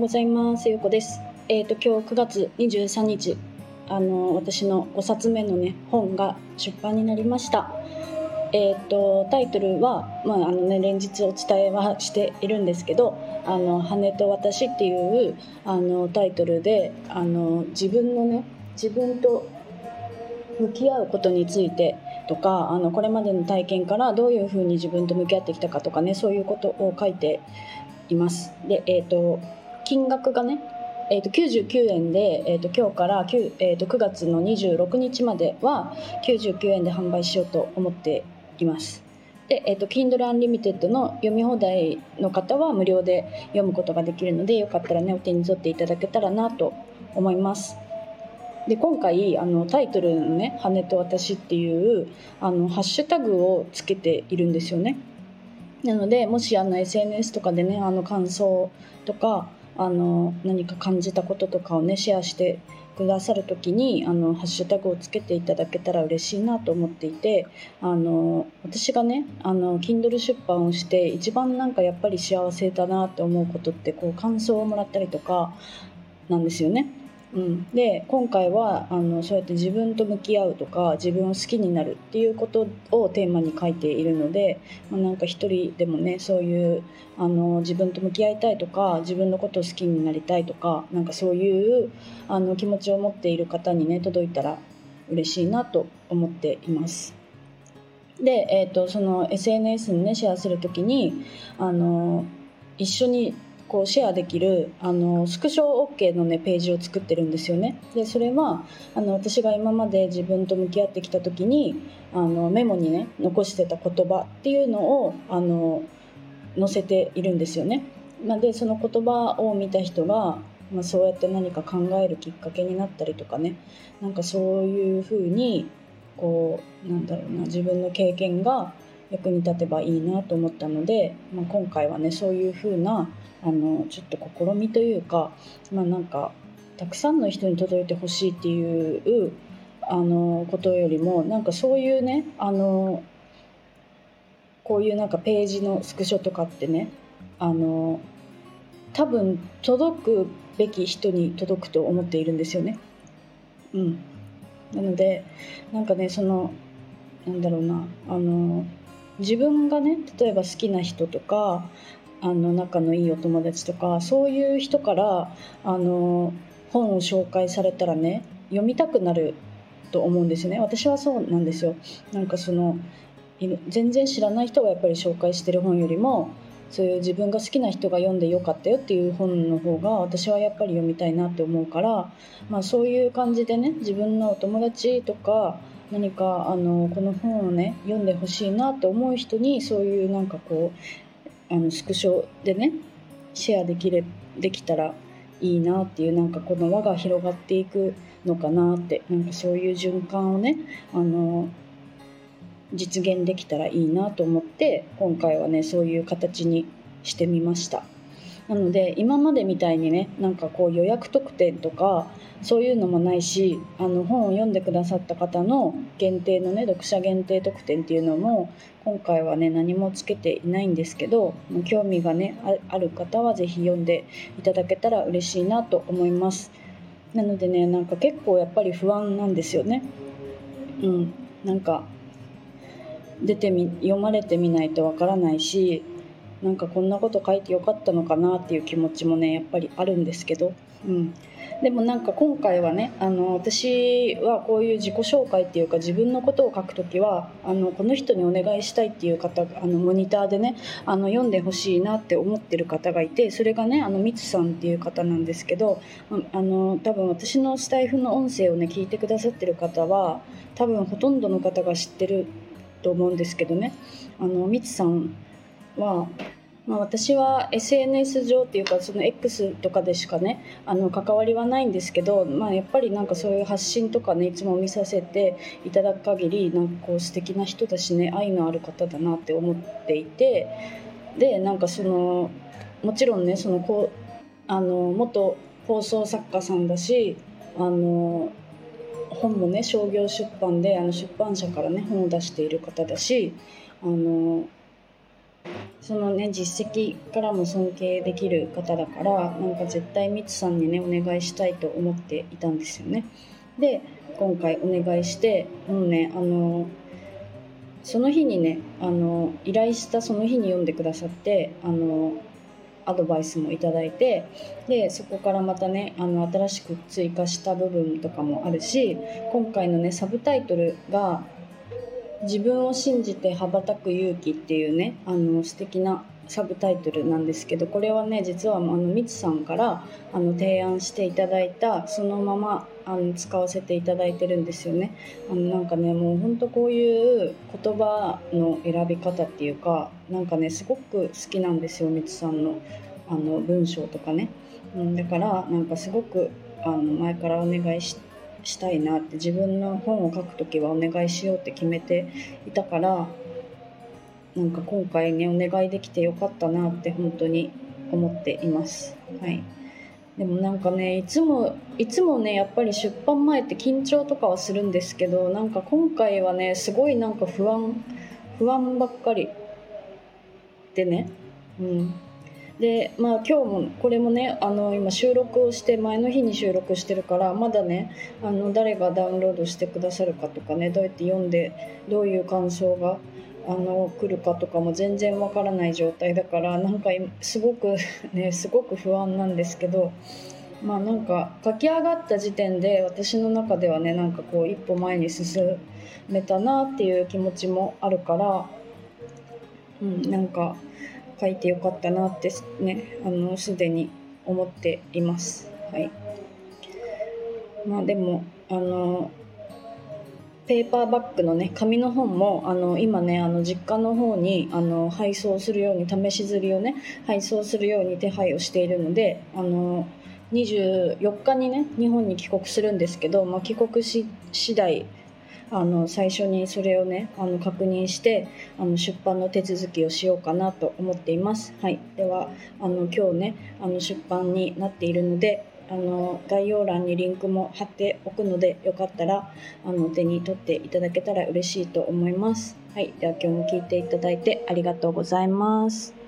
ございます。ゆうこです。えっ、ー、と今日9月23日あの私の5冊目のね本が出版になりました。えーと、タイトルは、まああのね、連日お伝えはしているんですけど「あの羽と私」っていうあのタイトルであの自分のね自分と向き合うことについてとかあのこれまでの体験からどういうふうに自分と向き合ってきたかとかねそういうことを書いています。で、えーと、金額がねえーと、99円で、えーと、今日から 9,、えーと9月の26日までは99円で販売しようと思っています。で、えーと、Kindle Unlimited の読み放題の方は無料で読むことができるのでよかったらねお手に取っていただけたらなと思います。で今回あのタイトルのね「羽と私」っていうあのハッシュタグをつけているんですよね。なのでもしあの SNS とかでねあの感想とかあの何か感じたこととかをねシェアしてくださる時にあのハッシュタグをつけていただけたら嬉しいなと思っていてあの私がねあの Kindle 出版をして一番なんかやっぱり幸せだなって思うことってこう感想をもらったりとかなんですよね。うん、で今回はあのそうやって自分と向き合うとか自分を好きになるっていうことをテーマに書いているので、まあ、なんか一人でもねそういうあの自分と向き合いたいとか自分のことを好きになりたいとかなんかそういうあの気持ちを持っている方にね届いたら嬉しいなと思っています。で、えーと、その SNS にねシェアする時にあの一緒にこうシェアできるあのスクショ OK の、ね、ページを作ってるんですよね。でそれはあの私が今まで自分と向き合ってきた時にあのメモにね残してた言葉っていうのをあの載せているんですよね。まあ、でその言葉を見た人が、まあ、そうやって何か考えるきっかけになったりとかねなんかそういうふうにこうなんだろうな自分の経験が役に立てばいいなと思ったので、まあ、今回はねそういうふうなあのちょっと試みというかまあなんかたくさんの人に届いてほしいっていうあのことよりもなんかそういうねあのこういうなんかページのスクショとかってねあの多分届くべき人に届くと思っているんですよね。うん、なのでなんかねそのなんだろうなあの自分がね例えば好きな人とかあの仲のいいお友達とかそういう人からあの本を紹介されたらね読みたくなると思うんですよね。私はそうなんですよ。なんかその全然知らない人がやっぱり紹介してる本よりもそういう自分が好きな人が読んでよかったよっていう本の方が私はやっぱり読みたいなって思うから、まあ、そういう感じでね自分のお友達とか何かあのこの本をね読んでほしいなって思う人にそういうなんかこうあのスクショでねシェアできれできたらいいなっていうなんかこの輪が広がっていくのかなってなんかそういう循環をねあの実現できたらいいなと思って今回はねそういう形にしてみました。なので今までみたいにねなんかこう予約特典とかそういうのもないしあの本を読んでくださった方の限定のね読者限定特典っていうのも今回はね何もつけていないんですけど興味がねある方は是非読んでいただけたら嬉しいなと思います。なのでねなんか結構やっぱり不安なんですよね。うん。なんか出てみ読まれてみないとわからないしなんかこんなこと書いてよかったのかなっていう気持ちもねやっぱりあるんですけど、うん、でもなんか今回はねあの私はこういう自己紹介っていうか自分のことを書く時はあのこの人にお願いしたいっていう方あのモニターでねあの読んでほしいなって思ってる方がいてそれがねあのミツさんっていう方なんですけどあの多分私のスタイフの音声をね聞いてくださってる方は多分ほとんどの方が知ってると思うんですけどね。あのミツさんは、まあ、私は SNS 上っていうかその X とかでしかねあの関わりはないんですけど、まあ、やっぱりなんかそういう発信とかねいつも見させていただく限りなんかこう素敵な人だしね愛のある方だなって思っていてでなんかそのもちろんねそのこうあの元放送作家さんだしあの本もね商業出版であの出版社からね本を出している方だしあのそのね実績からも尊敬できる方だからなんか絶対ミツさんにねお願いしたいと思っていたんですよね。で今回お願いしてもうねあのその日にねあの依頼したその日に読んでくださってあのアドバイスもいただいてでそこからまたねあの新しく追加した部分とかもあるし今回のねサブタイトルが「自分を信じて羽ばたく勇気」っていうねあの素敵なサブタイトルなんですけどこれはね実はあのみつさんからあの提案していただいたそのままあの使わせていただいてるんですよね。あのなんかねもうほんとこういう言葉の選び方っていうかなんかねすごく好きなんですよみつさんのあの文章とかね。うん、だからなんかすごくあの前からお願いししたいなって自分の本を書く時はお願いしようって決めていたからなんか今回ねお願いできてよかったなって本当に思っています。はいでもなんかねいつもいつもねやっぱり出版前って緊張とかはするんですけどなんか今回はねすごいなんか不安不安ばっかりでねうんでまあ今日もこれもねあの今収録をして前の日に収録してるからまだねあの誰がダウンロードしてくださるかとかねどうやって読んでどういう感想があの来るかとかも全然わからない状態だからなんかすごく ねすごく不安なんですけどまあなんか書き上がった時点で私の中ではねなんかこう一歩前に進めたなっていう気持ちもあるからうんなんか書いてよかったなってねあのすでに思っています。はいまあでもあのペーパーバッグのね紙の本もあの今ねあの実家の方にあの配送するように試し刷りをね配送するように手配をしているのであの24日にね日本に帰国するんですけど、まあ、帰国し次第あの最初にそれをねあの確認してあの出版の手続きをしようかなと思っています。はい、ではあの今日ねあの出版になっているのであの概要欄にリンクも貼っておくのでよかったらあの手に取っていただけたら嬉しいと思います。はい、では今日も聞いていただいてありがとうございます。